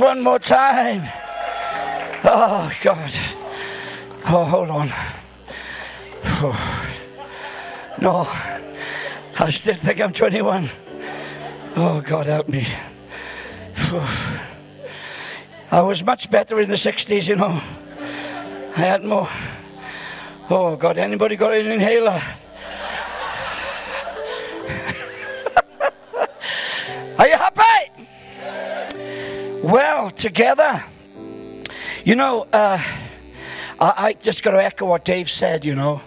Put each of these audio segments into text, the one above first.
one more time. Oh, God. Oh, hold on. Oh. No, I still think I'm 21. Oh, God, help me. Oh. I was much better in the 60s, you know. I had more. Oh, God, anybody got an inhaler? Well, together. You know, uh, I, I just got to echo what Dave said, you know.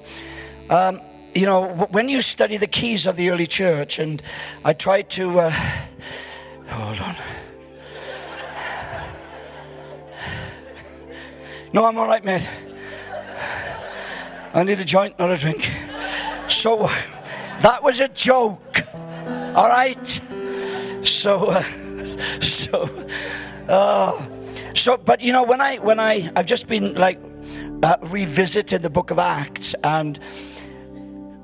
Um, you know, when you study the keys of the early church, and I tried to. Uh, hold on. No, I'm all right, mate. I need a joint, not a drink. So, that was a joke, all right? So, uh, so, uh, so, but you know, when I, when I, I've just been like uh, revisiting the book of Acts, and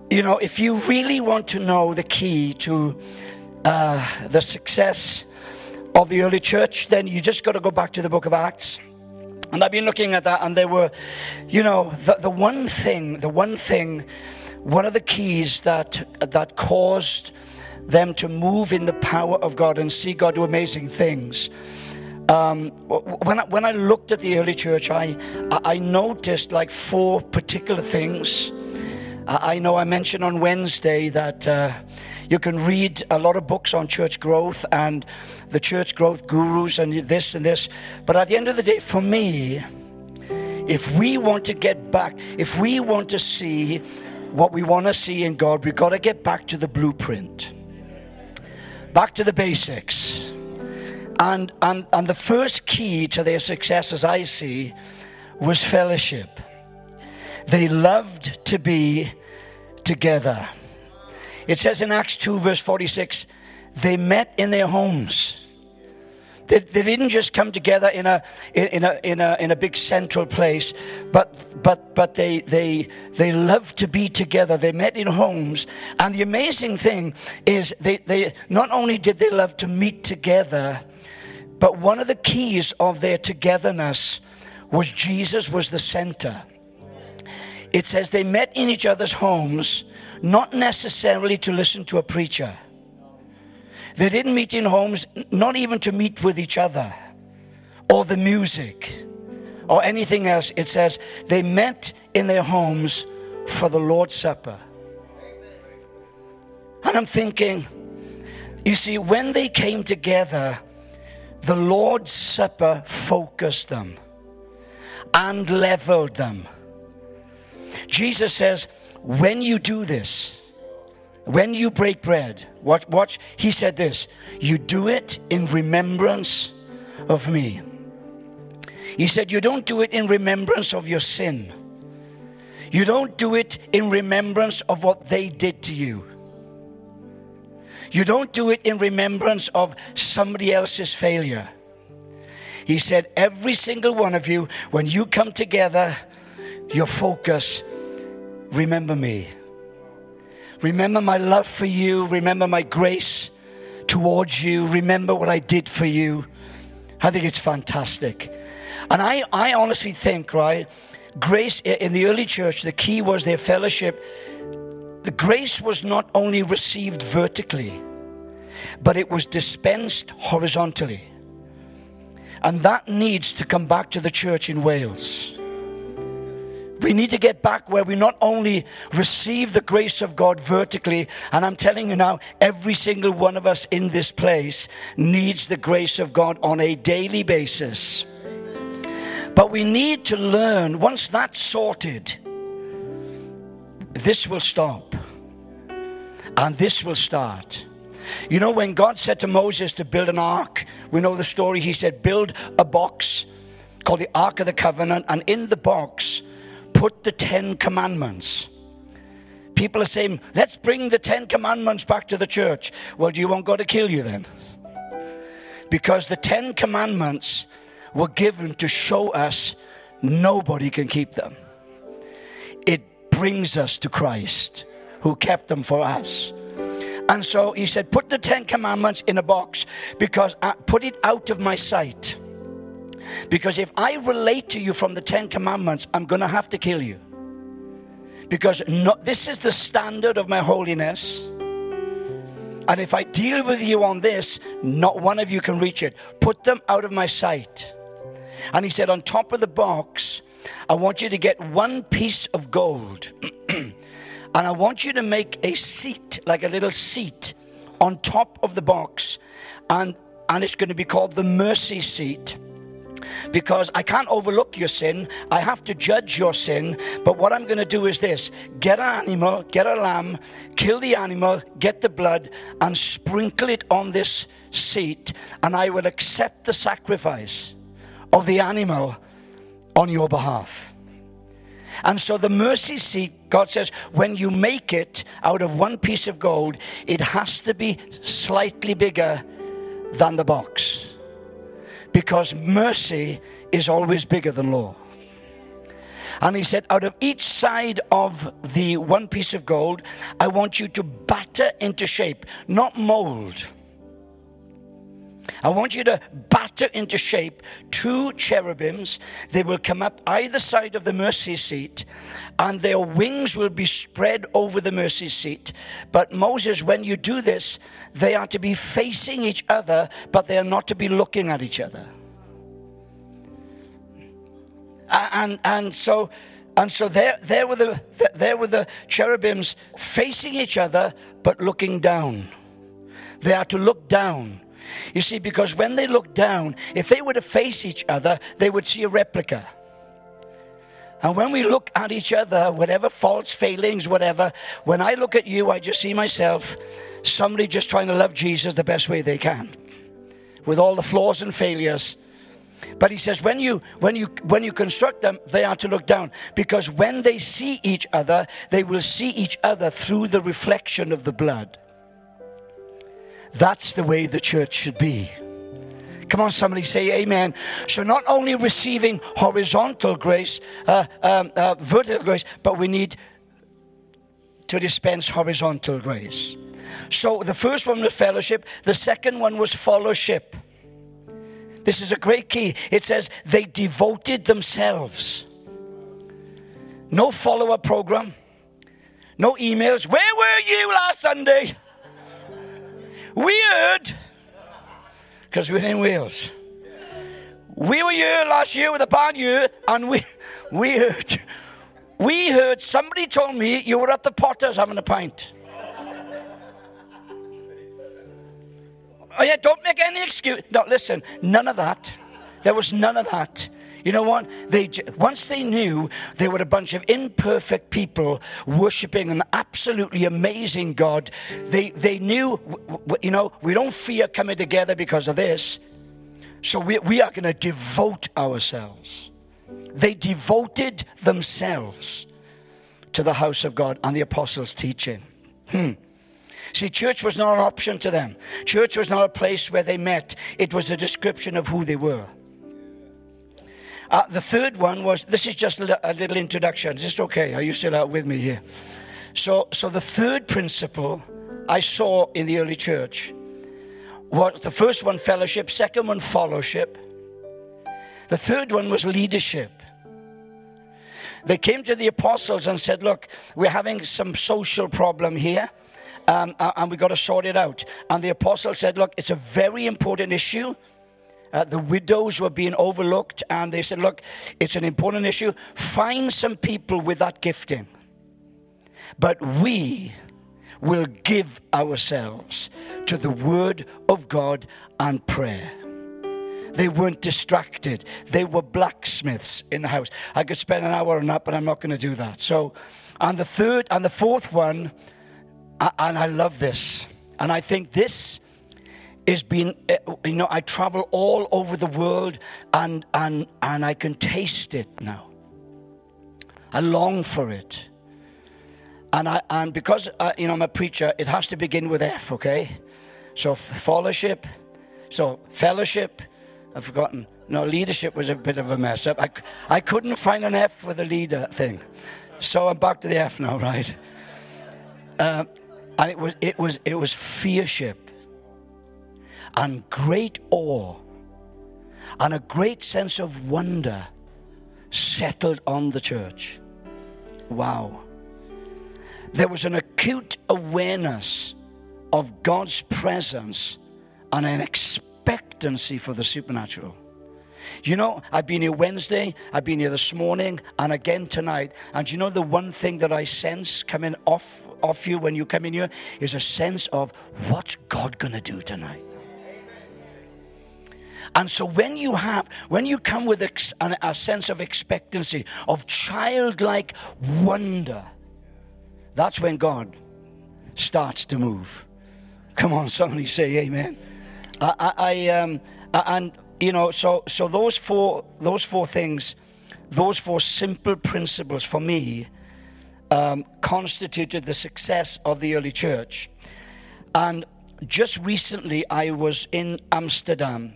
you know, if you really want to know the key to uh, the success of the early church, then you just got to go back to the book of Acts. And I've been looking at that, and there were, you know, the, the one thing, the one thing, one of the keys that that caused them to move in the power of God and see God do amazing things. Um, when I, when I looked at the early church, I I noticed like four particular things. I know I mentioned on Wednesday that uh, you can read a lot of books on church growth and the church growth gurus and this and this. But at the end of the day, for me, if we want to get back, if we want to see what we want to see in God, we've got to get back to the blueprint, back to the basics. And, and, and the first key to their success, as I see, was fellowship. They loved to be together. It says in Acts 2, verse 46, they met in their homes. They, they didn't just come together in a, in, a, in, a, in a big central place, but, but, but they, they, they loved to be together. They met in homes. And the amazing thing is, they, they, not only did they love to meet together, but one of the keys of their togetherness was Jesus was the center. It says they met in each other's homes, not necessarily to listen to a preacher. They didn't meet in homes, not even to meet with each other or the music or anything else. It says they met in their homes for the Lord's Supper. And I'm thinking, you see, when they came together, the Lord's Supper focused them and leveled them. Jesus says, when you do this, when you break bread, watch, watch, he said this, you do it in remembrance of me. He said, you don't do it in remembrance of your sin. You don't do it in remembrance of what they did to you. You don't do it in remembrance of somebody else's failure. He said, every single one of you, when you come together, your focus, remember me. Remember my love for you. Remember my grace towards you. Remember what I did for you. I think it's fantastic. And I, I honestly think, right, grace in the early church, the key was their fellowship. The grace was not only received vertically, but it was dispensed horizontally. And that needs to come back to the church in Wales. We need to get back where we not only receive the grace of God vertically, and I'm telling you now, every single one of us in this place needs the grace of God on a daily basis. But we need to learn, once that's sorted, this will stop. And this will start. You know, when God said to Moses to build an ark, we know the story. He said, Build a box called the Ark of the Covenant, and in the box, put the Ten Commandments. People are saying, Let's bring the Ten Commandments back to the church. Well, do you want God to kill you then? Because the Ten Commandments were given to show us nobody can keep them. It brings us to Christ who kept them for us. And so he said, Put the Ten Commandments in a box because I put it out of my sight. Because if I relate to you from the Ten Commandments, I'm going to have to kill you. Because not, this is the standard of my holiness. And if I deal with you on this, not one of you can reach it. Put them out of my sight. And he said, On top of the box, I want you to get one piece of gold. And I want you to make a seat, like a little seat, on top of the box. And, and it's going to be called the mercy seat. Because I can't overlook your sin, I have to judge your sin. But what I'm going to do is this get an animal, get a lamb, kill the animal, get the blood, and sprinkle it on this seat. And I will accept the sacrifice of the animal on your behalf. And so the mercy seat, God says, when you make it out of one piece of gold, it has to be slightly bigger than the box. Because mercy is always bigger than law. And he said, out of each side of the one piece of gold, I want you to batter into shape, not mold I want you to batter into shape two cherubims. They will come up either side of the mercy seat, and their wings will be spread over the mercy seat. But Moses, when you do this, they are to be facing each other, but they are not to be looking at each other. And, and so and so there, there, were the, there were the cherubims facing each other, but looking down. They are to look down. You see, because when they look down, if they were to face each other, they would see a replica. And when we look at each other, whatever faults, failings, whatever, when I look at you, I just see myself, somebody just trying to love Jesus the best way they can, with all the flaws and failures. But he says, when you when you when you construct them, they are to look down because when they see each other, they will see each other through the reflection of the blood. That's the way the church should be. Come on, somebody say amen. So, not only receiving horizontal grace, uh, um, uh, vertical grace, but we need to dispense horizontal grace. So, the first one was fellowship, the second one was fellowship. This is a great key. It says they devoted themselves. No follow up program, no emails. Where were you last Sunday? Weird, because we're in Wales. We were here last year with a band year, and we, we heard, we heard somebody told me you were at the Potters having a pint. Oh yeah, don't make any excuse. No, listen, none of that. There was none of that. You know what? They once they knew they were a bunch of imperfect people worshiping an absolutely amazing God. They they knew, you know, we don't fear coming together because of this. So we, we are going to devote ourselves. They devoted themselves to the house of God and the apostles' teaching. Hmm. See, church was not an option to them. Church was not a place where they met. It was a description of who they were. Uh, the third one was this is just a little introduction. This okay? Are you still out with me here? So, so the third principle I saw in the early church was the first one fellowship, second one fellowship, the third one was leadership. they came to the apostles and said, Look, we're having some social problem here. Um, and we've got to sort it out. And the apostle said, Look, it's a very important issue. Uh, the widows were being overlooked, and they said, Look, it's an important issue. Find some people with that gifting. But we will give ourselves to the Word of God and prayer. They weren't distracted. They were blacksmiths in the house. I could spend an hour on that, but I'm not going to do that. So, and the third and the fourth one, and I love this, and I think this is being, eh, you know, I travel all over the world and, and, and I can taste it now. I long for it. And, I, and because, uh, you know, I'm a preacher, it has to begin with F, okay? So, fellowship. So, fellowship. I've forgotten. No, leadership was a bit of a mess up. I, I couldn't find an F for the leader thing. So, I'm back to the F now, right? Uh, and it was, it was, it was fearship and great awe and a great sense of wonder settled on the church. Wow. There was an acute awareness of God's presence and an expectancy for the supernatural. You know, I've been here Wednesday, I've been here this morning, and again tonight. And you know, the one thing that I sense coming off, off you when you come in here is a sense of what's God going to do tonight? And so when you have, when you come with a, a sense of expectancy, of childlike wonder, that's when God starts to move. Come on, somebody say amen. I, I, I um, and you know, so so those four those four things, those four simple principles for me, um, constituted the success of the early church. And just recently, I was in Amsterdam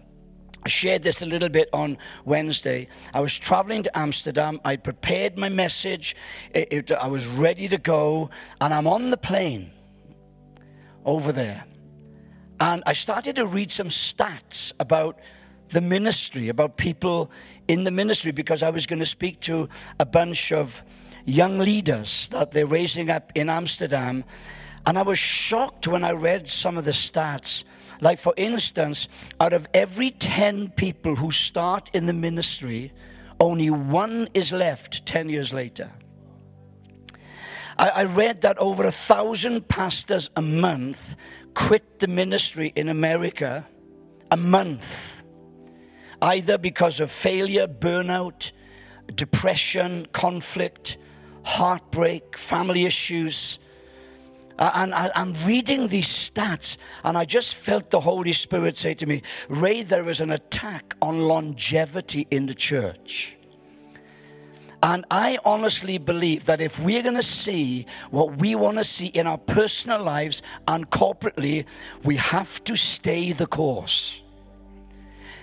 I shared this a little bit on Wednesday. I was traveling to Amsterdam. I prepared my message. It, it, I was ready to go. And I'm on the plane over there. And I started to read some stats about the ministry, about people in the ministry, because I was going to speak to a bunch of young leaders that they're raising up in Amsterdam. And I was shocked when I read some of the stats like, for instance, out of every 10 people who start in the ministry, only one is left 10 years later. I, I read that over a thousand pastors a month quit the ministry in America a month, either because of failure, burnout, depression, conflict, heartbreak, family issues, and I, am reading these stats, and I just felt the Holy Spirit say to me, Ray, there is an attack on longevity in the church. And I honestly believe that if we're going to see what we want to see in our personal lives and corporately, we have to stay the course.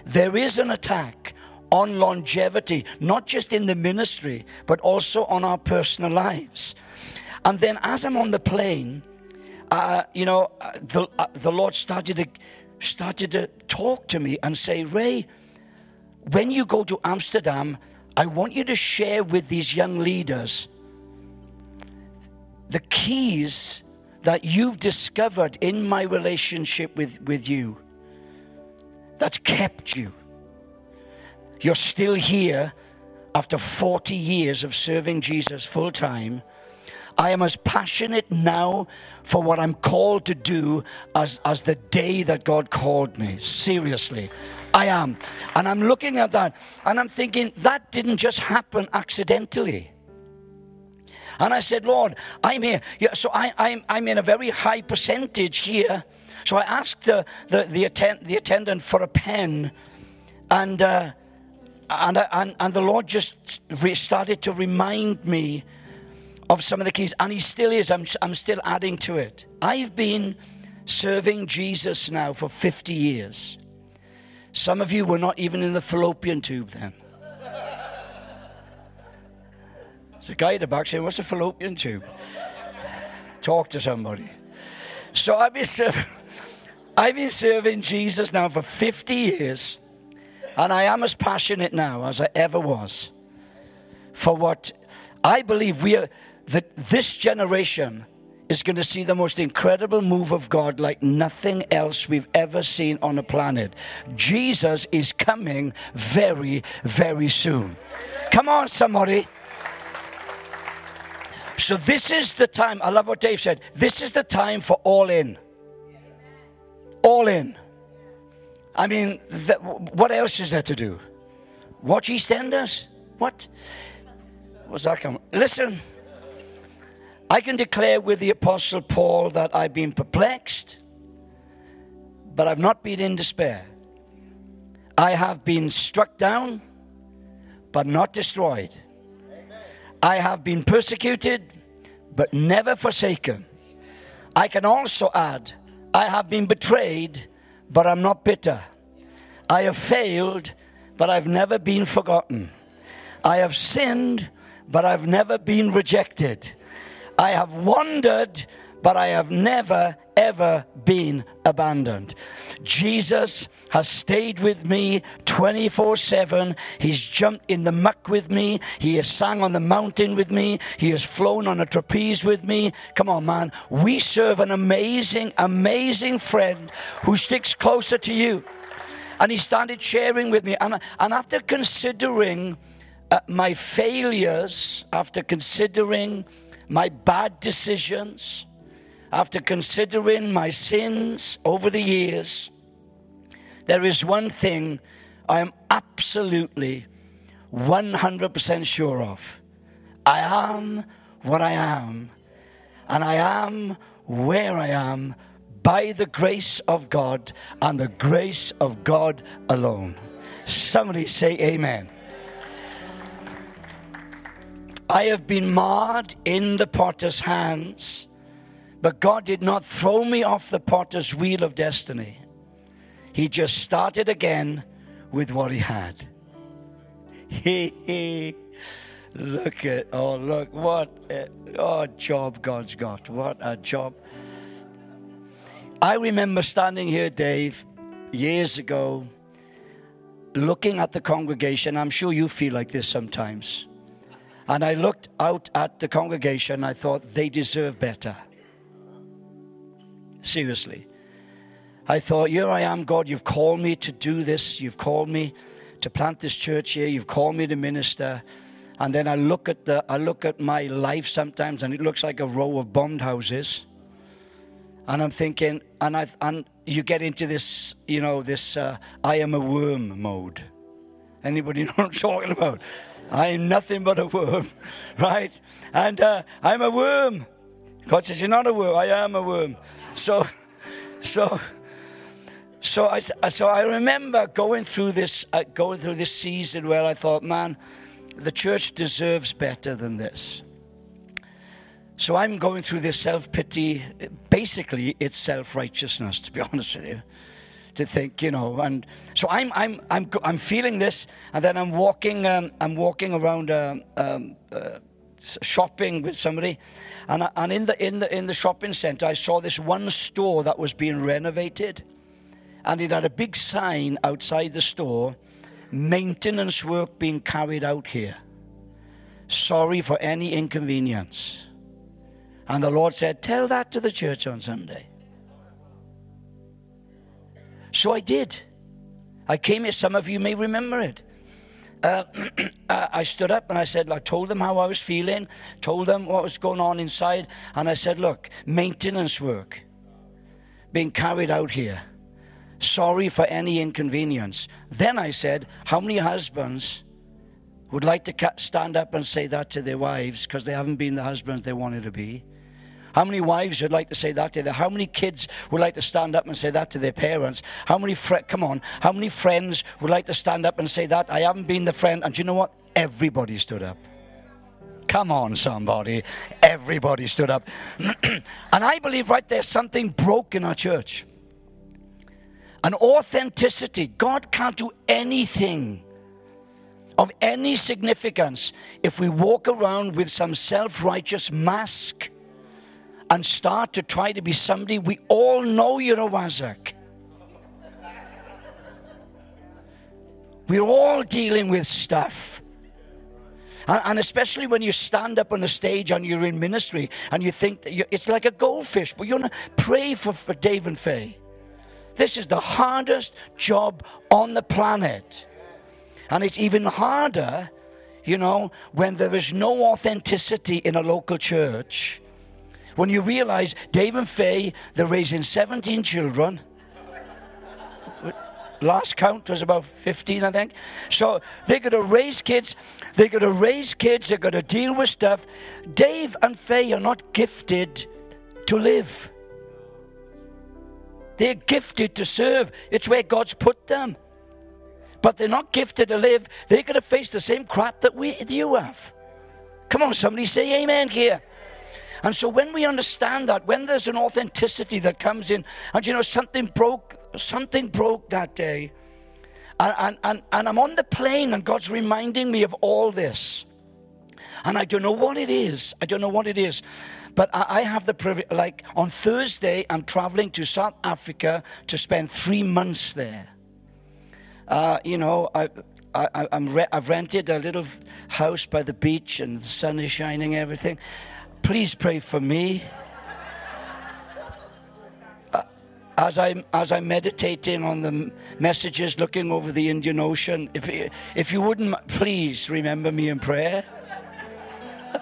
There is an attack on longevity, not just in the ministry, but also on our personal lives. And then as I'm on the plane, uh, you know, uh, the, uh, the Lord started to, started to talk to me and say, Ray, when you go to Amsterdam, I want you to share with these young leaders the keys that you've discovered in my relationship with, with you that's kept you. You're still here after 40 years of serving Jesus full time I am as passionate now for what I'm called to do as, as the day that God called me. Seriously. I am. And I'm looking at that and I'm thinking, that didn't just happen accidentally. And I said, Lord, I'm here. Yeah, so I, I'm, I'm in a very high percentage here. So I asked the, the, the, attend, the attendant for a pen. And, uh, and, and, and the Lord just started to remind me of some of the keys, and he still is. I'm, I'm still adding to it. I've been serving Jesus now for 50 years. Some of you were not even in the fallopian tube then. There's a guy at the back saying, What's a fallopian tube? Talk to somebody. So I've been, serving, I've been serving Jesus now for 50 years, and I am as passionate now as I ever was for what I believe we are that this generation is going to see the most incredible move of God like nothing else we've ever seen on a planet. Jesus is coming very, very soon. Come on, somebody. So, this is the time. I love what Dave said. This is the time for all in. All in. I mean, what else is there to do? Watch EastEnders? What? What's that come? Listen. I can declare with the Apostle Paul that I've been perplexed, but I've not been in despair. I have been struck down, but not destroyed. I have been persecuted, but never forsaken. I can also add, I have been betrayed, but I'm not bitter. I have failed, but I've never been forgotten. I have sinned, but I've never been rejected. I have wandered, but I have never, ever been abandoned. Jesus has stayed with me 24 7. He's jumped in the muck with me. He has sang on the mountain with me. He has flown on a trapeze with me. Come on, man. We serve an amazing, amazing friend who sticks closer to you. And he started sharing with me. And, and after considering uh, my failures, after considering my bad decisions, after considering my sins over the years, there is one thing I am absolutely 100% sure of. I am what I am, and I am where I am by the grace of God and the grace of God alone. Somebody say, Amen. I have been marred in the potter's hands, but God did not throw me off the potter's wheel of destiny. He just started again with what he had. He, look at, oh, look, what a oh, job God's got. What a job. I remember standing here, Dave, years ago, looking at the congregation. I'm sure you feel like this sometimes and I looked out at the congregation. I thought they deserve better. Seriously. I thought, here I am, God, you've called me to do this. You've called me to plant this church here. You've called me to minister. And then I look at the I look at my life sometimes and it looks like a row of bombed houses. And I'm thinking, and I and you get into this, you know, this uh, I am a worm mode. Anybody know what I'm talking about? I am nothing but a worm, right? And uh, I'm a worm. God says, You're not a worm. I am a worm. So, so, so I, so I remember going through this, uh, going through this season where I thought, man, the church deserves better than this. So I'm going through this self pity. Basically, it's self righteousness, to be honest with you to think, you know. And so I'm, I'm, I'm, I'm feeling this, and then I'm walking, um, I'm walking around uh, um, uh, shopping with somebody, and, I, and in the in the in the shopping centre, I saw this one store that was being renovated, and it had a big sign outside the store, maintenance work being carried out here. Sorry for any inconvenience. And the Lord said, Tell that to the church on Sunday. So I did. I came here, some of you may remember it. Uh, I stood up and I said, I told them how I was feeling, told them what was going on inside, and I said, Look, maintenance work being carried out here. Sorry for any inconvenience. Then I said, How many husbands would like to stand up and say that to their wives because they haven't been the husbands they wanted to be? How many wives would like to say that to them? How many kids would like to stand up and say that to their parents? How many fr- come on? How many friends would like to stand up and say that? I haven't been the friend. And you know what? Everybody stood up. Come on, somebody. Everybody stood up. and I believe right there's something broke in our church. An authenticity. God can't do anything of any significance if we walk around with some self righteous mask and start to try to be somebody we all know you're a wazak. We're all dealing with stuff. And, and especially when you stand up on a stage and you're in ministry and you think it's like a goldfish, but you want to pray for, for Dave and Faye. This is the hardest job on the planet. And it's even harder, you know, when there is no authenticity in a local church. When you realize Dave and Faye, they're raising 17 children last count was about 15, I think. So they're going to raise kids. They're going to raise kids. They're going to deal with stuff. Dave and Faye are not gifted to live. They're gifted to serve. It's where God's put them. But they're not gifted to live. They're going to face the same crap that we, you have. Come on, somebody say amen here. And so when we understand that, when there's an authenticity that comes in, and you know, something broke, something broke that day. And, and, and, and I'm on the plane, and God's reminding me of all this. And I don't know what it is. I don't know what it is. But I, I have the privilege, like on Thursday, I'm traveling to South Africa to spend three months there. Uh, you know, I, I, am re- I've rented a little house by the beach and the sun is shining, everything. Please pray for me. Uh, as I'm, as I'm meditating on the messages looking over the Indian Ocean, if, if you wouldn't please remember me in prayer.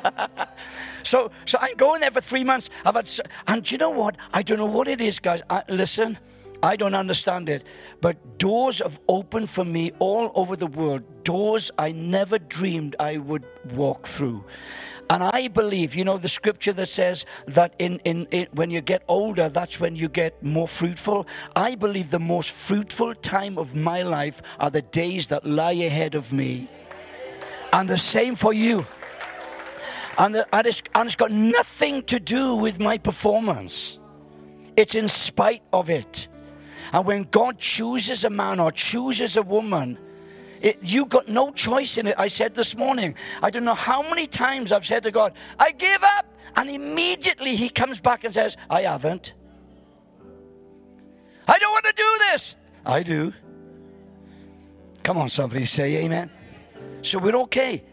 so, so I'm going there for three months. I've had, and you know what? I don't know what it is, guys. I, listen, I don't understand it, but doors have opened for me all over the world. Doors I never dreamed I would walk through. And I believe, you know, the scripture that says that in, in, in, when you get older, that's when you get more fruitful. I believe the most fruitful time of my life are the days that lie ahead of me. And the same for you. And, the, and, it's, and it's got nothing to do with my performance, it's in spite of it. And when God chooses a man or chooses a woman, it, you got no choice in it. I said this morning, I don't know how many times I've said to God, I give up. And immediately he comes back and says, I haven't. I don't want to do this. I do. Come on, somebody say amen. So we're okay.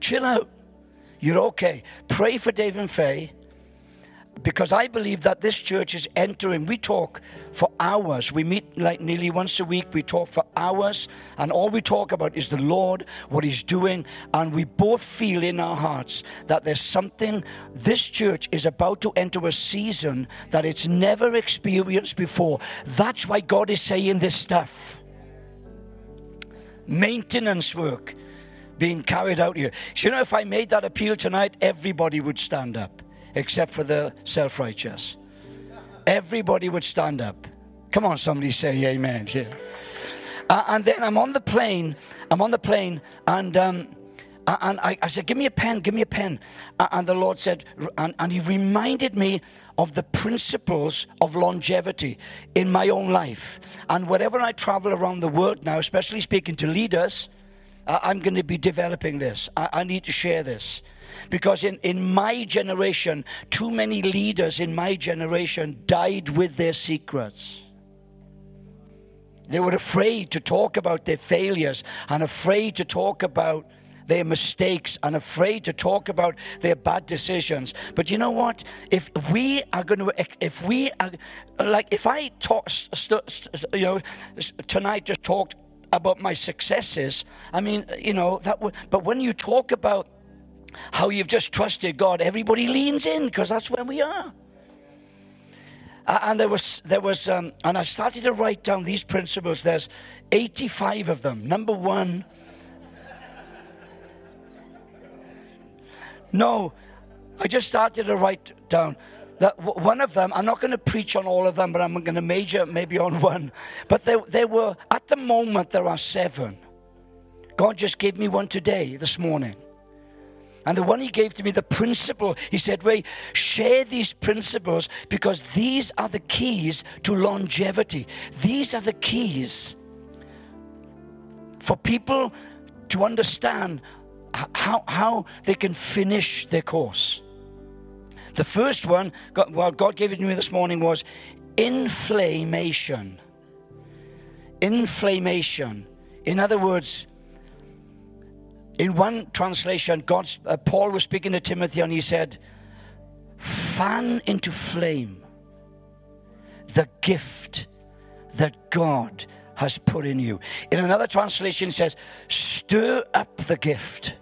Chill out. You're okay. Pray for Dave and Faye because I believe that this church is entering. We talk for hours. We meet like nearly once a week. We talk for hours, and all we talk about is the Lord, what He's doing, and we both feel in our hearts that there's something. This church is about to enter a season that it's never experienced before. That's why God is saying this stuff. Maintenance work being carried out here. So, you know, if I made that appeal tonight, everybody would stand up except for the self righteous. Everybody would stand up. Come on, somebody say amen here. Uh, and then I'm on the plane. I'm on the plane, and um, and I, I, said, "Give me a pen. Give me a pen." And the Lord said, and, and He reminded me of the principles of longevity in my own life. And wherever I travel around the world now, especially speaking to leaders, uh, I'm going to be developing this. I, I need to share this. Because in, in my generation, too many leaders in my generation died with their secrets. They were afraid to talk about their failures and afraid to talk about their mistakes and afraid to talk about their bad decisions. But you know what? If we are going to, if we are, like, if I talk, you know, tonight just talked about my successes, I mean, you know, that would, but when you talk about how you've just trusted God, everybody leans in because that's where we are. And there was, there was, um, and I started to write down these principles. There's 85 of them. Number one, no, I just started to write down that one of them, I'm not going to preach on all of them, but I'm going to major maybe on one. But there, there were, at the moment, there are seven. God just gave me one today, this morning. And the one he gave to me, the principle, he said, Ray, share these principles because these are the keys to longevity. These are the keys for people to understand how, how they can finish their course. The first one, God, well, God gave it to me this morning, was inflammation. Inflammation. In other words, in one translation, God's, uh, Paul was speaking to Timothy and he said, fan into flame the gift that God has put in you. In another translation, it says, stir up the gift.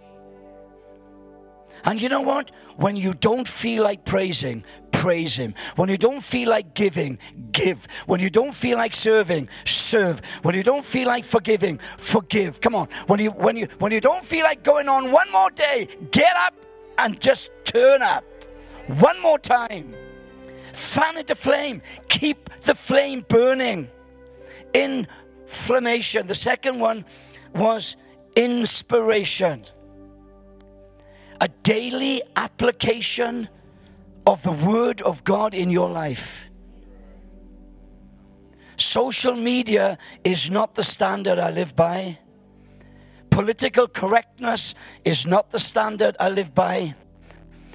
And you know what? When you don't feel like praising, praise Him. When you don't feel like giving, give. When you don't feel like serving, serve. When you don't feel like forgiving, forgive. Come on. When you when you when you don't feel like going on one more day, get up and just turn up. One more time. Fan it to flame. Keep the flame burning. Inflammation. The second one was inspiration. A daily application of the Word of God in your life. Social media is not the standard I live by. Political correctness is not the standard I live by.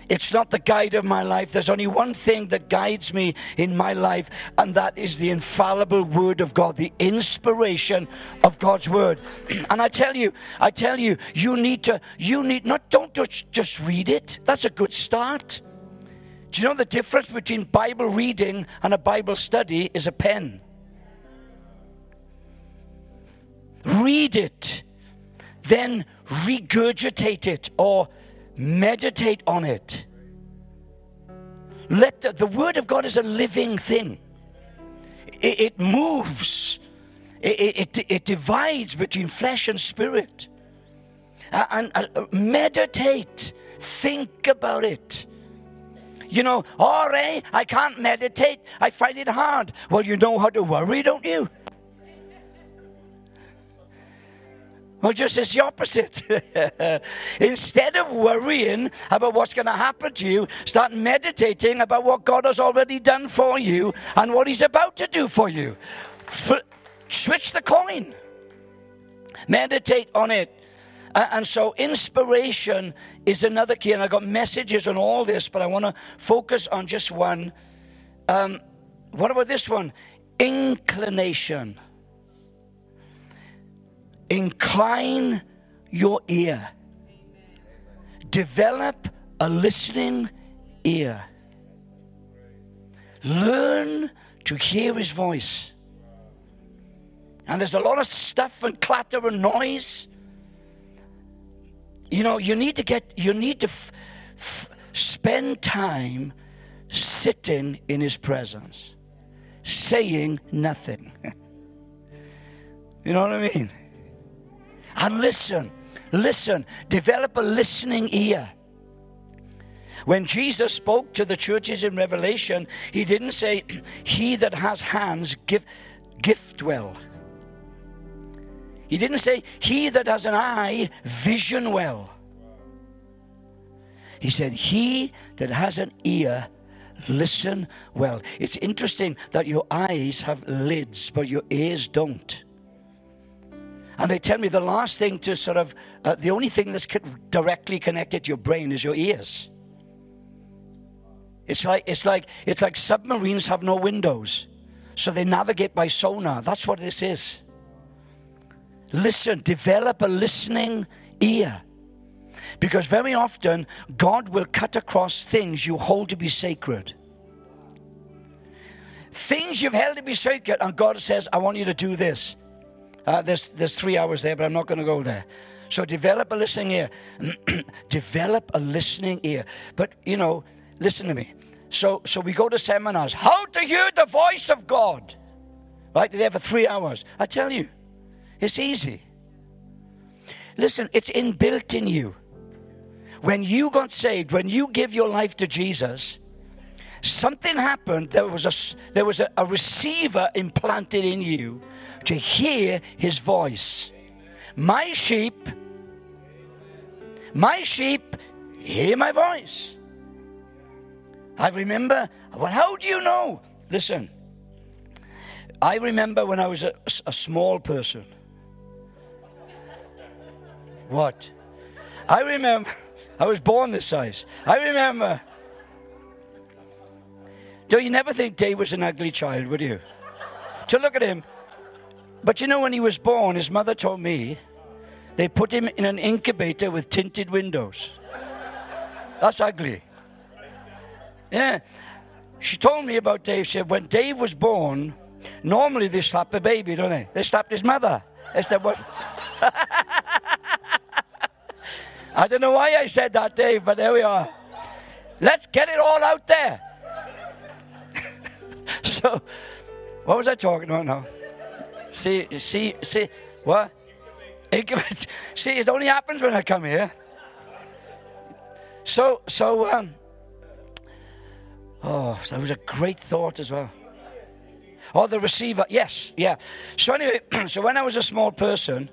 It's not the guide of my life. There's only one thing that guides me in my life, and that is the infallible Word of God, the inspiration of God's Word. and I tell you, I tell you, you need to, you need not, don't just, just read it. That's a good start. Do you know the difference between Bible reading and a Bible study is a pen? Read it, then regurgitate it or meditate on it. Let the, the Word of God is a living thing. It, it moves. It, it, it, divides between flesh and spirit. and, and uh, meditate. Think about it. You know, all right, I can't meditate. I find it hard. Well, you know how to worry, don't you? Well, just it's the opposite. Instead of worrying about what's going to happen to you, start meditating about what God has already done for you and what He's about to do for you. F- switch the coin. Meditate on it. And so, inspiration is another key. And I got messages on all this, but I want to focus on just one. Um, what about this one? Inclination. Incline your ear. Develop a listening ear. Learn to hear his voice. And there's a lot of stuff and clatter and noise you know, you need to get, you need to f- f- spend time sitting in His presence, saying nothing. you know what I mean? And listen, listen, develop a listening ear. When Jesus spoke to the churches in Revelation, he didn't say, He that has hands, give, gift well. He didn't say, He that has an eye, vision well. He said, He that has an ear, listen well. It's interesting that your eyes have lids, but your ears don't. And they tell me the last thing to sort of, uh, the only thing that's directly connected to your brain is your ears. It's like, it's like, it's like submarines have no windows. So they navigate by sonar. That's what this is. Listen, develop a listening ear. Because very often, God will cut across things you hold to be sacred. Things you've held to be sacred, and God says, I want you to do this. Uh, there's, there's three hours there, but I'm not going to go there. So develop a listening ear. develop a listening ear. But, you know, listen to me. So, so we go to seminars. How to hear the voice of God. Right? They're there for three hours. I tell you, it's easy. Listen, it's inbuilt in you. When you got saved, when you give your life to Jesus, something happened. There was a, there was a, a receiver implanted in you to hear his voice. My sheep, my sheep hear my voice. I remember, well, how do you know? Listen, I remember when I was a, a small person. What? I remember, I was born this size. I remember. Don't you never think Dave was an ugly child, would you? To look at him. But you know, when he was born, his mother told me They put him in an incubator with tinted windows. That's ugly. Yeah. She told me about Dave. She said, when Dave was born, normally they slap a baby, don't they? They slapped his mother. They said, what? I don't know why I said that, Dave, but there we are. Let's get it all out there. so, what was I talking about now? See, see, see, what? See, it only happens when I come here. So, so, um, oh, that was a great thought as well. Oh, the receiver, yes, yeah. So anyway, so when I was a small person,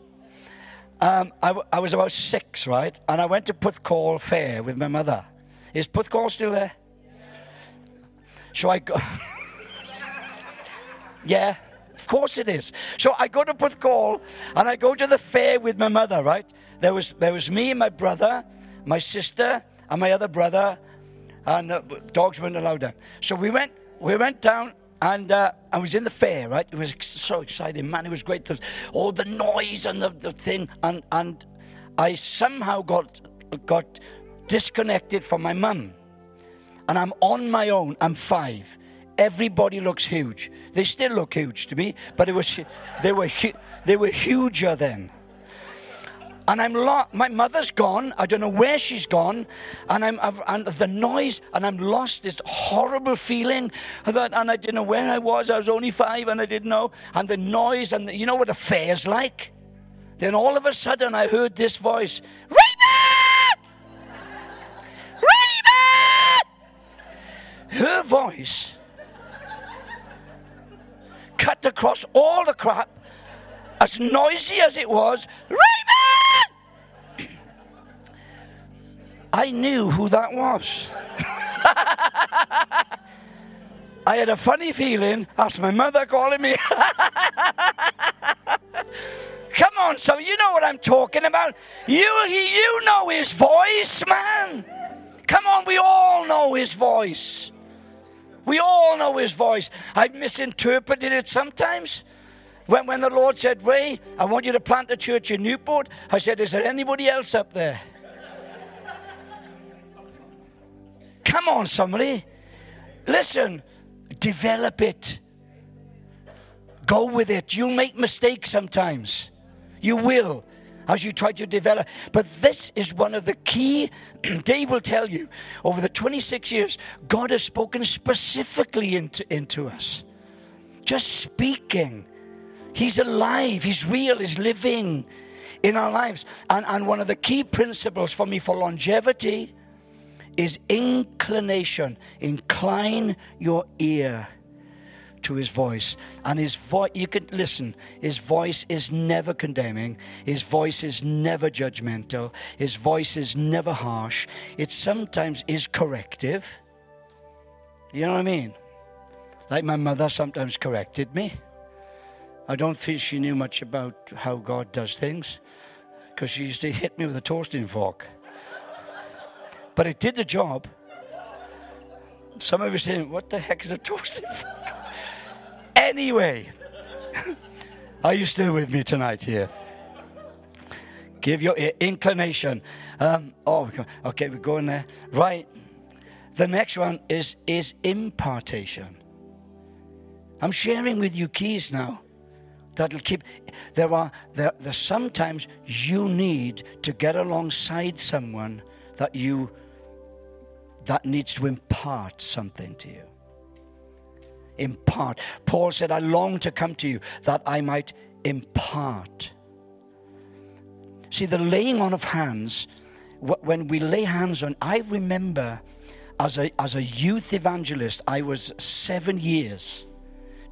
um, I, I, was about six, right? And I went to Porthcawl Fair with my mother. Is Porthcawl still there? So I go. yeah, of course it is. So I go to Porthcawl and I go to the fair with my mother, right? There was, there was me and my brother, my sister, and my other brother, and uh, dogs weren't allowed in. So we went, we went down and uh, I was in the fair, right? It was so exciting, man. It was great. All the noise and the, the thing, and and I somehow got got disconnected from my mum, and I'm on my own. I'm five. Everybody looks huge. They still look huge to me, but it was they were they were huger then and I'm lost. My mother's gone. I don't know where she's gone, and I'm I've, and the noise, and I'm lost. This horrible feeling that, and I didn't know where I was. I was only five, and I didn't know. And the noise, and the, you know what a fair's like. Then all of a sudden, I heard this voice, Raymond, Raymond. Her voice cut across all the crap, as noisy as it was. Raymond. I knew who that was. I had a funny feeling. That's my mother calling me. Come on, so you know what I'm talking about. You, you know his voice, man. Come on, we all know his voice. We all know his voice. I've misinterpreted it sometimes. When, when the Lord said, Ray, I want you to plant a church in Newport, I said, Is there anybody else up there? Come on, somebody. Listen, develop it. Go with it. You'll make mistakes sometimes. You will as you try to develop. But this is one of the key, Dave will tell you, over the 26 years, God has spoken specifically into, into us. Just speaking. He's alive, He's real, He's living in our lives. And, and one of the key principles for me for longevity is inclination. Incline your ear to his voice. And his voice, you can listen, his voice is never condemning, his voice is never judgmental, his voice is never harsh. It sometimes is corrective. You know what I mean? Like my mother sometimes corrected me. I don't feel she knew much about how God does things because she used to hit me with a toasting fork but it did the job. Some of you saying, What the heck is a toasted fork? anyway, are you still with me tonight here? Give your inclination. Um, oh, okay, we're going there. Right. The next one is, is impartation. I'm sharing with you keys now that'll keep there are there, there sometimes you need to get alongside someone that you that needs to impart something to you. Impart. Paul said, I long to come to you that I might impart. See, the laying on of hands, when we lay hands on, I remember as a, as a youth evangelist, I was seven years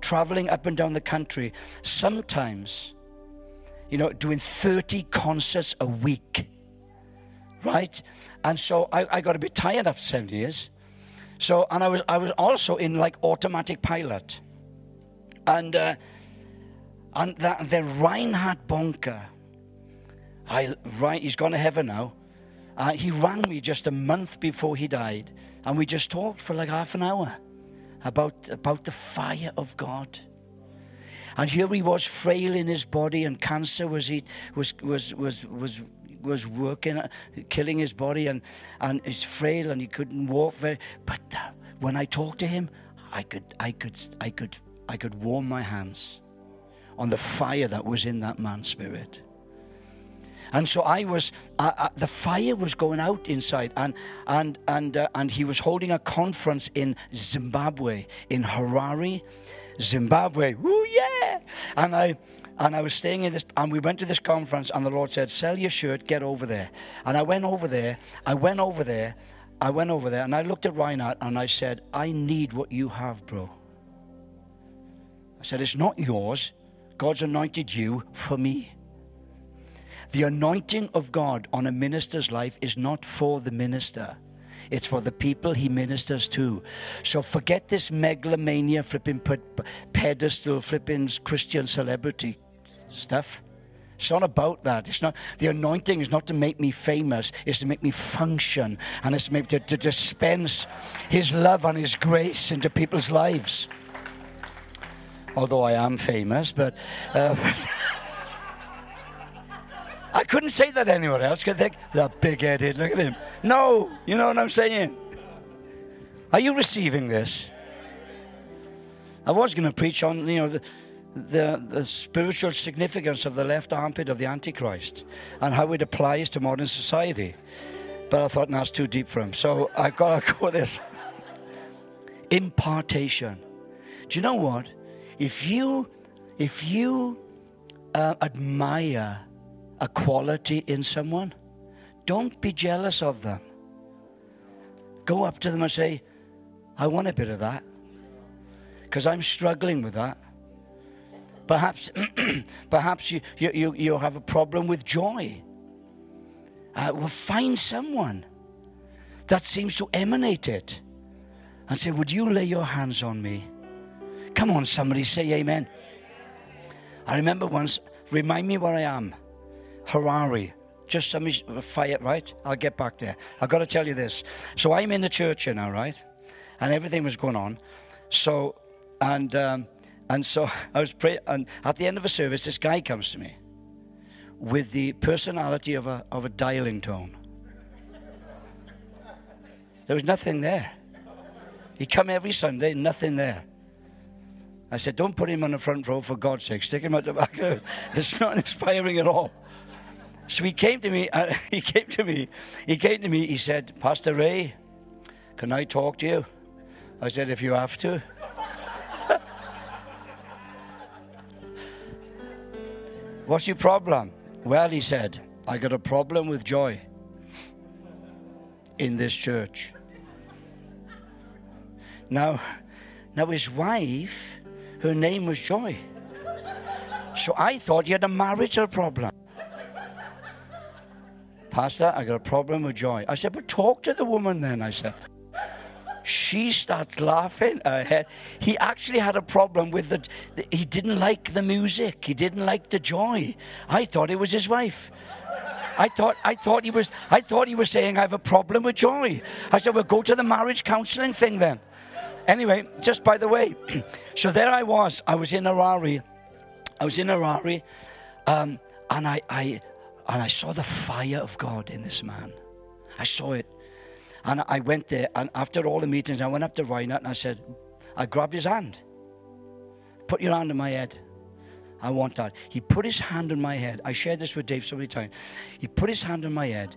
traveling up and down the country, sometimes, you know, doing 30 concerts a week, right? And so I, I got a bit tired after seven years. So, and I was, I was also in like automatic pilot. And, uh, and the, the Reinhard Bonnke, I, right, he's gone to heaven now. Uh, he rang me just a month before he died. And we just talked for like half an hour about, about the fire of God. And here he was, frail in his body, and cancer was he, was was was was was working, uh, killing his body, and and he's frail, and he couldn't walk very. But uh, when I talked to him, I could I could I could I could warm my hands on the fire that was in that man's spirit. And so I was, uh, uh, the fire was going out inside, and and and uh, and he was holding a conference in Zimbabwe, in Harare, Zimbabwe. Woo yeah! And I and I was staying in this, and we went to this conference, and the Lord said, "Sell your shirt, get over there." And I went over there. I went over there. I went over there, and I looked at Reinhard, and I said, "I need what you have, bro." I said, "It's not yours. God's anointed you for me." The anointing of God on a minister's life is not for the minister. It's for the people he ministers to. So forget this megalomania, flipping pedestal, flipping Christian celebrity stuff. It's not about that. It's not the anointing is not to make me famous. It's to make me function, and it's to, to, to dispense His love and His grace into people's lives. Although I am famous, but. Uh, I couldn't say that anywhere else because they that big headed, look at him. No, you know what I'm saying? Are you receiving this? I was going to preach on, you know, the, the, the, spiritual significance of the left armpit of the Antichrist and how it applies to modern society. But I thought, no, too deep for him. So I got to go with this. Impartation. Do you know what? If you, if you uh, admire a quality in someone, don't be jealous of them. Go up to them and say, I want a bit of that because I'm struggling with that. Perhaps, perhaps you, you, you have a problem with joy. Uh, well, find someone that seems to emanate it and say, Would you lay your hands on me? Come on, somebody say amen. I remember once, remind me where I am. Harare. Just some fire, right? I'll get back there. I've got to tell you this. So I'm in the church here now, right? And everything was going on. So, and um, and so I was praying, and at the end of a service, this guy comes to me with the personality of a of a dialing tone. There was nothing there. He come every Sunday, nothing there. I said, don't put him on the front row for God's sake. Stick him at the back. It's not inspiring at all. So he came to me, uh, he came to me, he came to me, he said, Pastor Ray, can I talk to you? I said, if you have to. What's your problem? Well, he said, I got a problem with joy in this church. Now, now his wife, her name was Joy. So I thought he had a marital problem. Pastor, I got a problem with joy. I said, but talk to the woman then, I said. She starts laughing ahead. He actually had a problem with the, he didn't like the music. He didn't like the joy. I thought it was his wife. I thought, I thought he was, I thought he was saying I have a problem with joy. I said, well, go to the marriage counseling thing then. Anyway, just by the way, so there I was. I was in Harare. I was in Harare. Um, and I, I, and I saw the fire of God in this man. I saw it. And I went there, and after all the meetings, I went up to Reinhard and I said, I grabbed his hand. Put your hand on my head. I want that. He put his hand on my head. I shared this with Dave so many times. He put his hand on my head.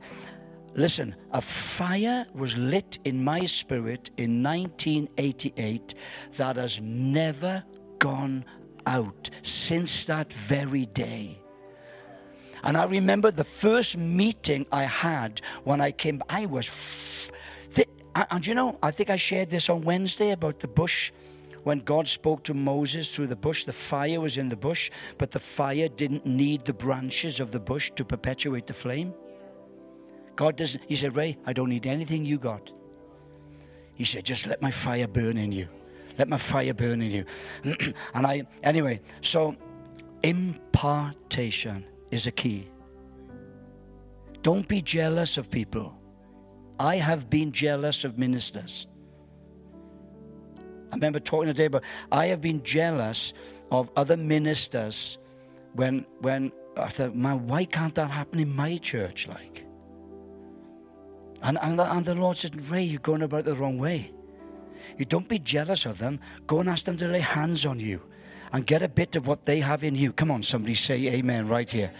Listen, a fire was lit in my spirit in 1988 that has never gone out since that very day. And I remember the first meeting I had when I came, I was, th- and you know, I think I shared this on Wednesday about the bush. When God spoke to Moses through the bush, the fire was in the bush, but the fire didn't need the branches of the bush to perpetuate the flame. God doesn't, He said, Ray, I don't need anything you got. He said, just let my fire burn in you. Let my fire burn in you. and I, anyway, so impartation is a key. Don't be jealous of people. I have been jealous of ministers. I remember talking today, but I have been jealous of other ministers when when I thought, man, why can't that happen in my church? Like, and and the, and the Lord said, Ray, you're going about the wrong way. You don't be jealous of them. Go and ask them to lay hands on you and get a bit of what they have in you. Come on, somebody say amen right here.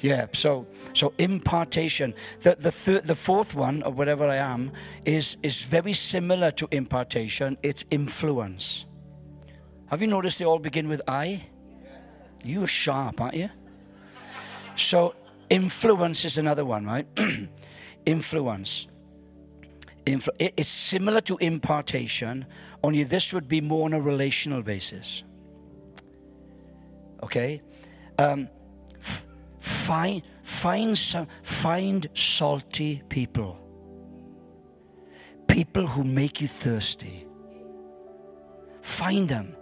Yeah, so so impartation. The the third, the fourth one or whatever I am is is very similar to impartation. It's influence. Have you noticed they all begin with I? You're sharp, aren't you? So influence is another one, right? influence. Influ- it's similar to impartation, only this would be more on a relational basis. Okay? Um, find, find, some, find salty people. People who make you thirsty. Find them.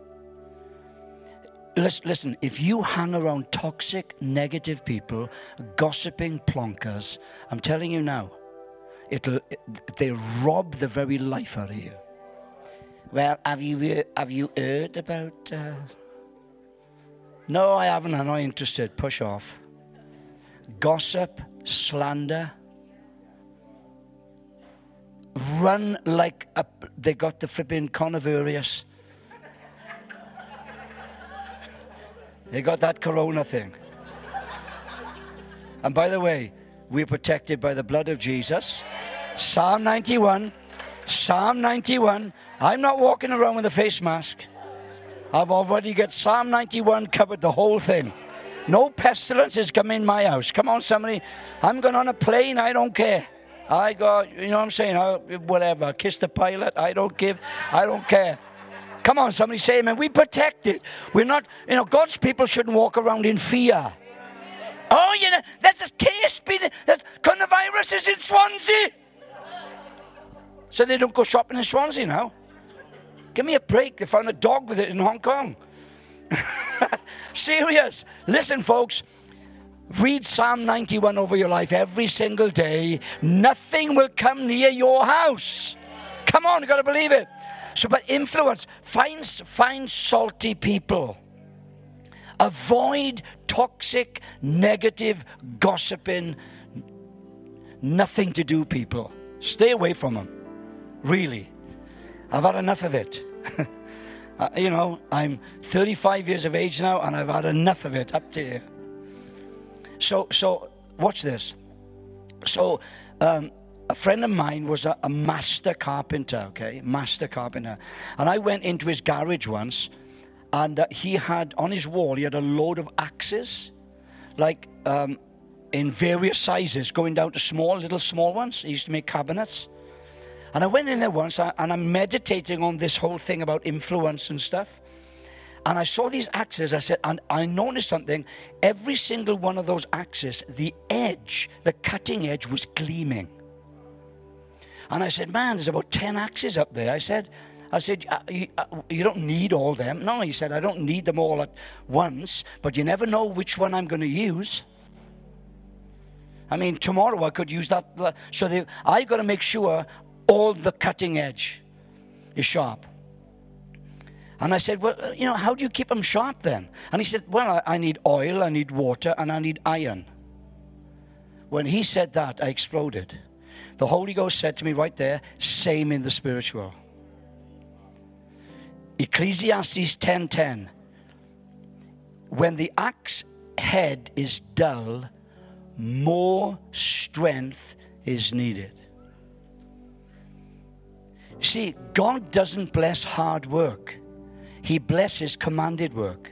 Listen, if you hang around toxic, negative people, gossiping plonkers, I'm telling you now, it'll, they'll rob the very life out of you. Well, have you, have you heard about. Uh... No, I haven't. I'm not interested. Push off. Gossip, slander. Run like a, they got the flipping coronavirus They got that corona thing. And by the way, we're protected by the blood of Jesus. Psalm 91. Psalm 91. I'm not walking around with a face mask. I've already got Psalm 91 covered the whole thing. No pestilence is coming in my house. Come on, somebody. I'm going on a plane. I don't care. I got, you know what I'm saying? I, whatever. Kiss the pilot. I don't give. I don't care. Come on, somebody say amen. We protect it. We're not, you know, God's people shouldn't walk around in fear. Oh, you know, there's a case being, there's coronavirus is in Swansea. So they don't go shopping in Swansea now. Give me a break. They found a dog with it in Hong Kong. Serious. Listen, folks. Read Psalm 91 over your life every single day. Nothing will come near your house. Come on, you got to believe it. So, but influence, find, find salty people. Avoid toxic, negative, gossiping, nothing to do people. Stay away from them. Really. I've had enough of it. uh, you know, I'm 35 years of age now and I've had enough of it up to here. So, so watch this. So, um, a friend of mine was a, a, master carpenter, okay? Master carpenter. And I went into his garage once, and uh, he had, on his wall, he had a load of axes, like um, in various sizes, going down to small, little small ones. He used to make cabinets. And I went in there once, uh, and I'm meditating on this whole thing about influence and stuff. And I saw these axes. I said, and I noticed something. Every single one of those axes, the edge, the cutting edge was gleaming. And I said, man, there's about 10 axes up there. I said, I said, uh, you, uh, you, don't need all them. No, he said, I don't need them all at once, but you never know which one I'm going to use. I mean, tomorrow I could use that. So they, I got to make sure all the cutting edge is sharp. And I said, Well, you know, how do you keep them sharp then? And he said, Well, I, I need oil, I need water, and I need iron. When he said that, I exploded. The Holy Ghost said to me right there, same in the spiritual. Ecclesiastes 10:10 When the axe head is dull, more strength is needed. See, God doesn't bless hard work. He blesses commanded work.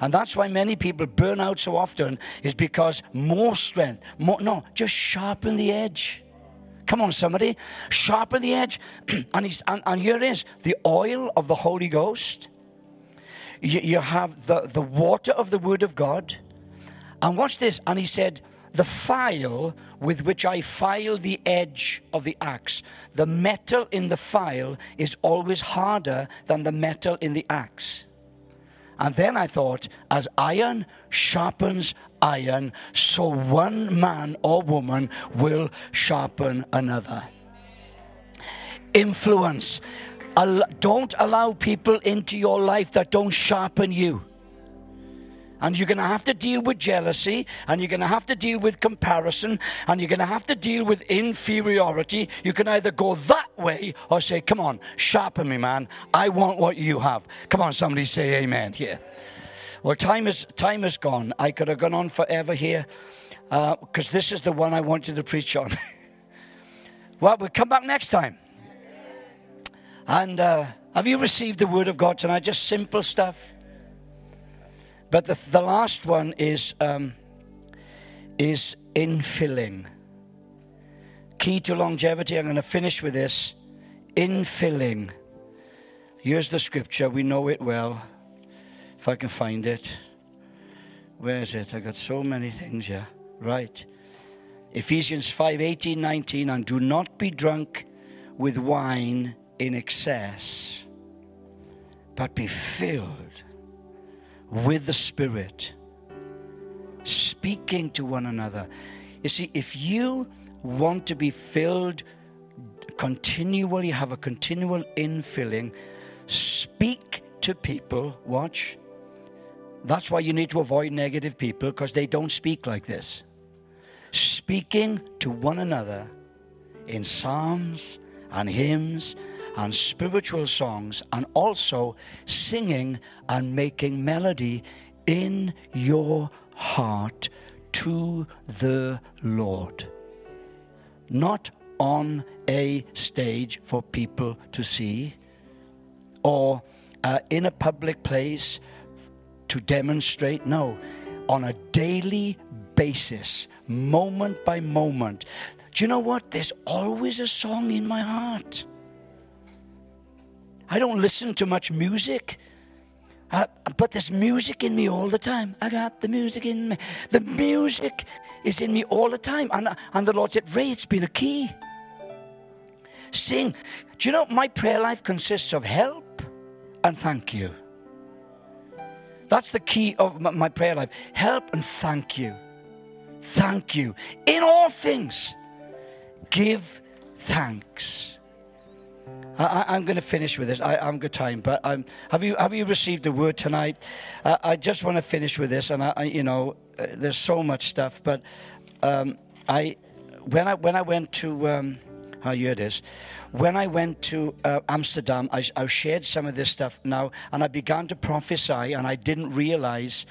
And that's why many people burn out so often, is because more strength, more, no, just sharpen the edge. Come on, somebody, sharpen the edge. and, he's, and, and here it is the oil of the Holy Ghost. You, you have the, the water of the Word of God. And watch this. And he said, the file with which I file the edge of the axe, the metal in the file is always harder than the metal in the axe. And then I thought, as iron sharpens iron, so one man or woman will sharpen another. Influence. Don't allow people into your life that don't sharpen you. And you're going to have to deal with jealousy, and you're going to have to deal with comparison, and you're going to have to deal with inferiority. You can either go that way or say, Come on, sharpen me, man. I want what you have. Come on, somebody say amen here. Well, time is, time is gone. I could have gone on forever here because uh, this is the one I wanted to preach on. well, we'll come back next time. And uh, have you received the word of God tonight? Just simple stuff. But the, the last one is, um, is infilling. Key to longevity. I'm going to finish with this. Infilling. Here's the scripture. We know it well. If I can find it. Where is it? I got so many things here. Right. Ephesians 5 18, 19. And do not be drunk with wine in excess, but be filled with the Spirit, speaking to one another. You see, if you want to be filled continually, have a continual infilling, speak to people, watch. That's why you need to avoid negative people because they don't speak like this. Speaking to one another in psalms and hymns and spiritual songs, and also singing and making melody in your heart to the Lord. Not on a stage for people to see or uh, in a public place to demonstrate. No, on a daily basis, moment by moment. Do you know what? There's always a song in my heart. I don't listen to much music. Uh, but there's music in me all the time. I got the music in me. The music is in me all the time. And, and the Lord said, Ray, it's been a key. Sing. Do you know my prayer life consists of help and thank you? That's the key of my prayer life. Help and thank you. Thank you. In all things, give thanks. I, am going to finish with this. I, am good time, but um, have you have you received the word tonight? Uh, I just want to finish with this, and I, I you know, uh, there's so much stuff, but um, I when I when I went to um, how you it is, when I went to uh, Amsterdam, I, I, shared some of this stuff now, and I began to prophesy, and I didn't realize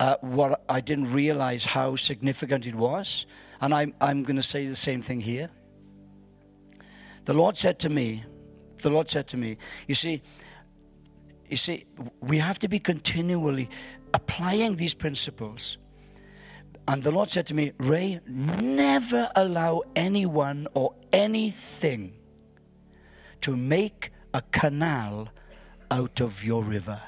uh, what I didn't realize how significant it was, and I'm I'm going to say the same thing here. The Lord said to me the Lord said to me, You see, you see, we have to be continually applying these principles. And the Lord said to me, Ray, never allow anyone or anything to make a canal out of your river.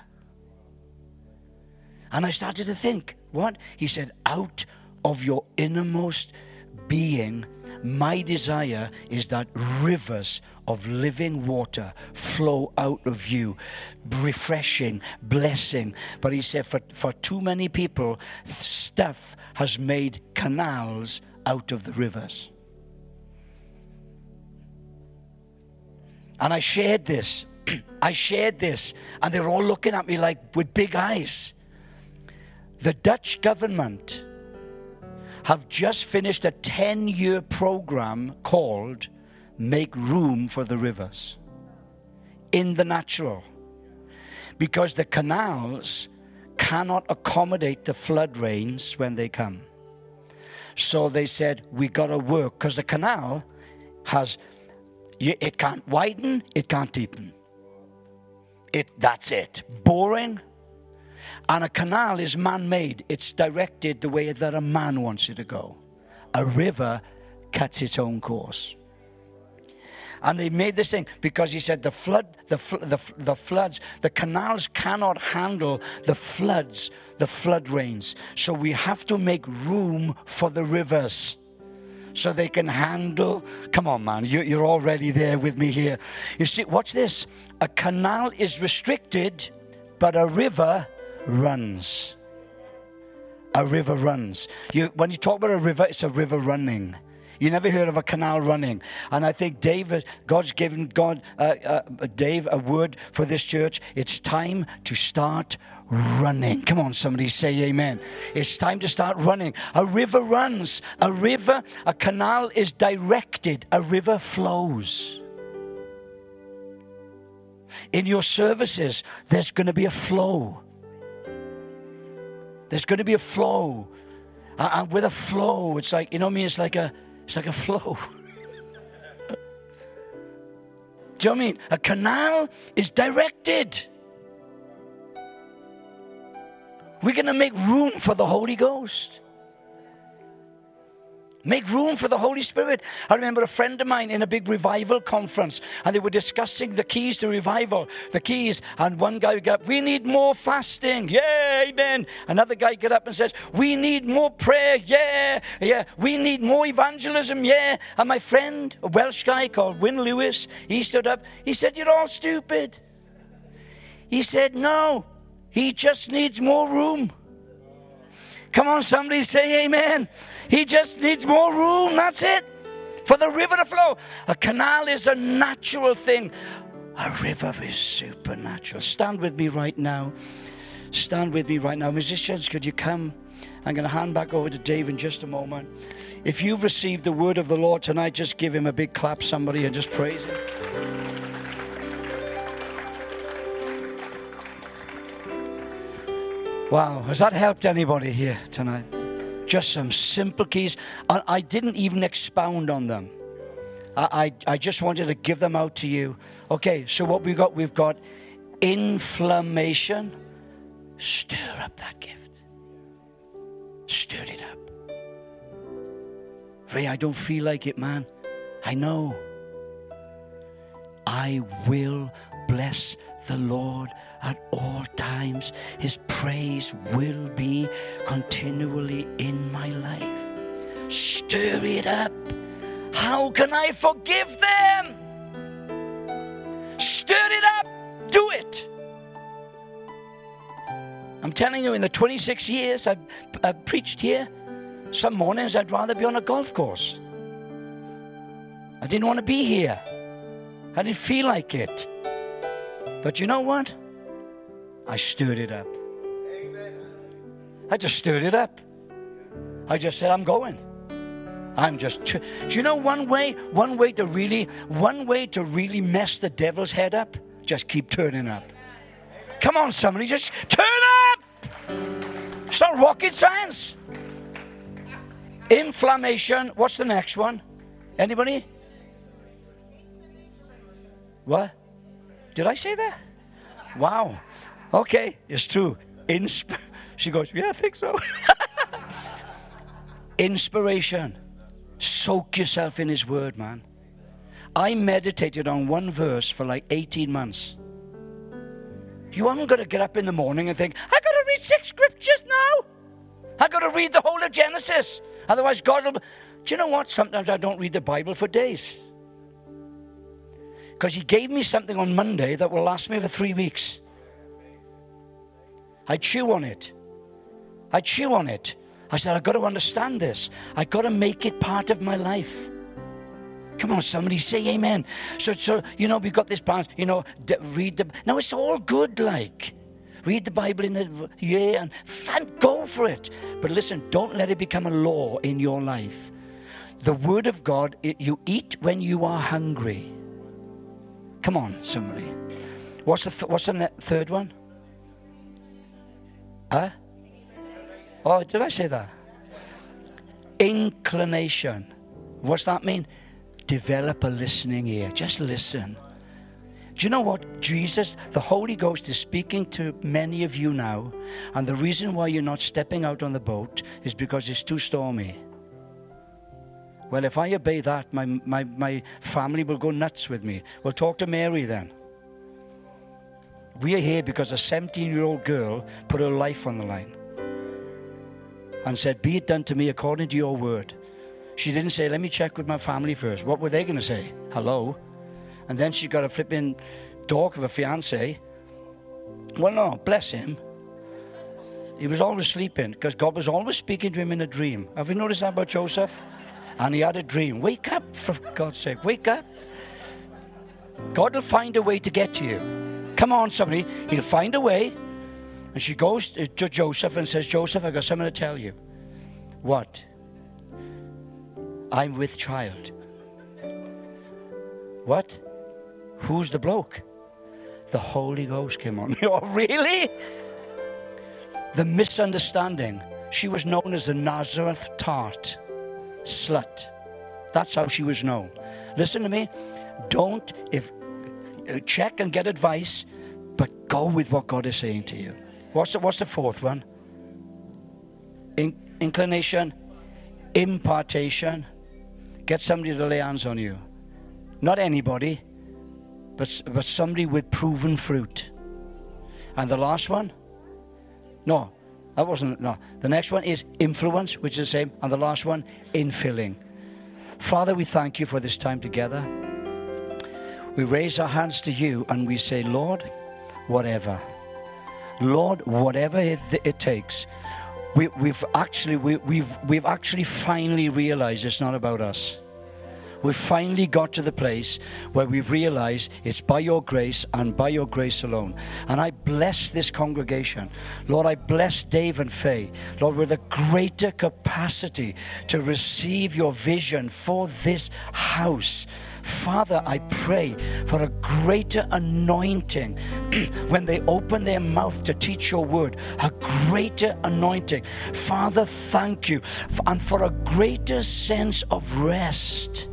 And I started to think, what? He said, out of your innermost being, my desire is that rivers of living water flow out of you, refreshing, blessing. But he said, for, for too many people, stuff has made canals out of the rivers. And I shared this. I shared this, and they were all looking at me like with big eyes. The Dutch government have just finished a 10 year program called make room for the rivers in the natural because the canals cannot accommodate the flood rains when they come. So they said, We got to work because the canal has, it can't widen, it can't deepen. It, that's it. Boring. And a canal is man made, it's directed the way that a man wants it to go. A river cuts its own course. And they made this thing because he said the flood, the, the, the floods, the canals cannot handle the floods, the flood rains. So we have to make room for the rivers so they can handle. Come on, man, you, you're already there with me here. You see, watch this. A canal is restricted, but a river runs. A river runs. You, when you talk about a river, it's a river running. You never heard of a canal running. And I think David, God's given God, uh, uh, Dave, a word for this church. It's time to start running. Come on, somebody say amen. It's time to start running. A river runs. A river, a canal is directed. A river flows. In your services, there's going to be a flow. There's going to be a flow. And with a flow, it's like, you know I mean? It's like a, it's like a flow. Do you know what I mean? A canal is directed. We're going to make room for the Holy Ghost. Make room for the Holy Spirit. I remember a friend of mine in a big revival conference, and they were discussing the keys to revival. The keys, and one guy got up, We need more fasting. Yeah, amen. Another guy got up and says, We need more prayer. Yeah, yeah. We need more evangelism. Yeah. And my friend, a Welsh guy called Wynne Lewis, he stood up. He said, You're all stupid. He said, No, he just needs more room. Come on, somebody say amen. He just needs more room. That's it. For the river to flow. A canal is a natural thing, a river is supernatural. Stand with me right now. Stand with me right now. Musicians, could you come? I'm going to hand back over to Dave in just a moment. If you've received the word of the Lord tonight, just give him a big clap, somebody, and just praise him. Wow, has that helped anybody here tonight? Just some simple keys. I, I didn't even expound on them. I, I, I just wanted to give them out to you. Okay, so what we've got, we've got inflammation. Stir up that gift. Stir it up. Ray, I don't feel like it, man. I know. I will bless the Lord at all times. His praise will be continually in my life. Stir it up. How can I forgive them? Stir it up. Do it. I'm telling you, in the 26 years I've, I've preached here, some mornings I'd rather be on a golf course. I didn't want to be here. I didn't feel like it. But you know what? I stirred it up. Amen. I just stirred it up. I just said, I'm going. I'm just. Tr- Do you know one way? One way to really, one way to really mess the devil's head up. Just keep turning up. Come on, somebody, just turn up. It's not rocket science. Inflammation. What's the next one? Anybody? What? Did I say that? Wow. Okay, it's true. Insp- she goes, Yeah, I think so. Inspiration. Soak yourself in His Word, man. I meditated on one verse for like 18 months. You haven't got to get up in the morning and think, I got to read six scriptures now. I got to read the whole of Genesis. Otherwise, God will. Do you know what? Sometimes I don't read the Bible for days. Because He gave me something on Monday that will last me for three weeks. I chew on it. I chew on it. I said, I've got to understand this. I've got to make it part of my life. Come on, somebody say amen. So, so you know, we've got this part, you know, d- read the. Now, it's all good, like. Read the Bible in a year and thank go for it. But listen, don't let it become a law in your life. The Word of God, it, you eat when you are hungry. Come on, somebody. What's the, th- what's the third one? Huh? Oh, did I say that? Inclination. What's that mean? Develop a listening ear. Just listen. Do you know what? Jesus, the Holy Ghost, is speaking to many of you now. And the reason why you're not stepping out on the boat is because it's too stormy. Well, if I obey that, my, my, my family will go nuts with me. We'll talk to Mary then. We are here because a 17 year old girl put her life on the line and said, Be it done to me according to your word. She didn't say, Let me check with my family first. What were they going to say? Hello? And then she got a flipping dog of a fiance. Well, no, bless him. He was always sleeping because God was always speaking to him in a dream. Have you noticed that about Joseph? and he had a dream. Wake up, for God's sake, wake up. God will find a way to get to you. Come on, somebody, he'll find a way. And she goes to Joseph and says, Joseph, I've got something to tell you. What? I'm with child. What? Who's the bloke? The Holy Ghost came on me. oh, really? The misunderstanding. She was known as the Nazareth tart, slut. That's how she was known. Listen to me. Don't if Uh, check and get advice, but go with what God is saying to you. What's the, what's the fourth one? In, inclination, impartation. Get somebody to lay hands on you. Not anybody, but, but somebody with proven fruit. And the last one? No, that wasn't, no. The next one is influence, which is the same. And the last one, infilling. Father, we thank you for this time together. We raise our hands to you and we say, Lord, whatever. Lord, whatever it, it takes. We, have actually we, we've, we've actually finally realized it's not about us we've finally got to the place where we've realized it's by your grace and by your grace alone. And I bless this congregation. Lord, I bless Dave and Faye. Lord, with a greater capacity to receive your vision for this house. Father, I pray for a greater anointing when they open their mouth to teach your word, a greater anointing. Father, thank you. And for a greater sense of rest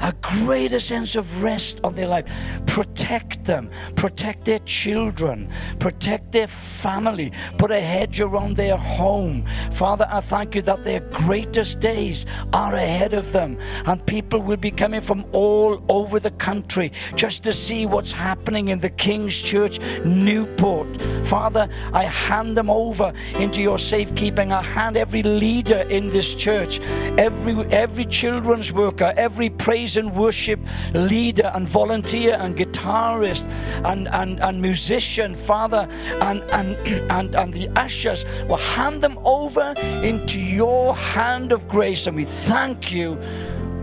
a greater sense of rest of their life. Protect them, protect their children, protect their family, put a hedge around their home. Father, I thank you that their greatest days are ahead of them, and people will be coming from all over the country just to see what's happening in the King's Church, Newport. Father, I hand them over into your safekeeping. I hand every leader in this church, every every children's worker, every praise and worship leader and volunteer and guitarist and, and, and musician, Father, and, and, and, and the ushers will hand them over into your hand of grace. And we thank you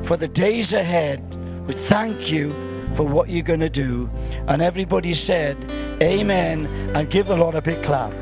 for the days ahead. We thank you for what you're going to do. And everybody said, Amen, and give the Lord a big clap.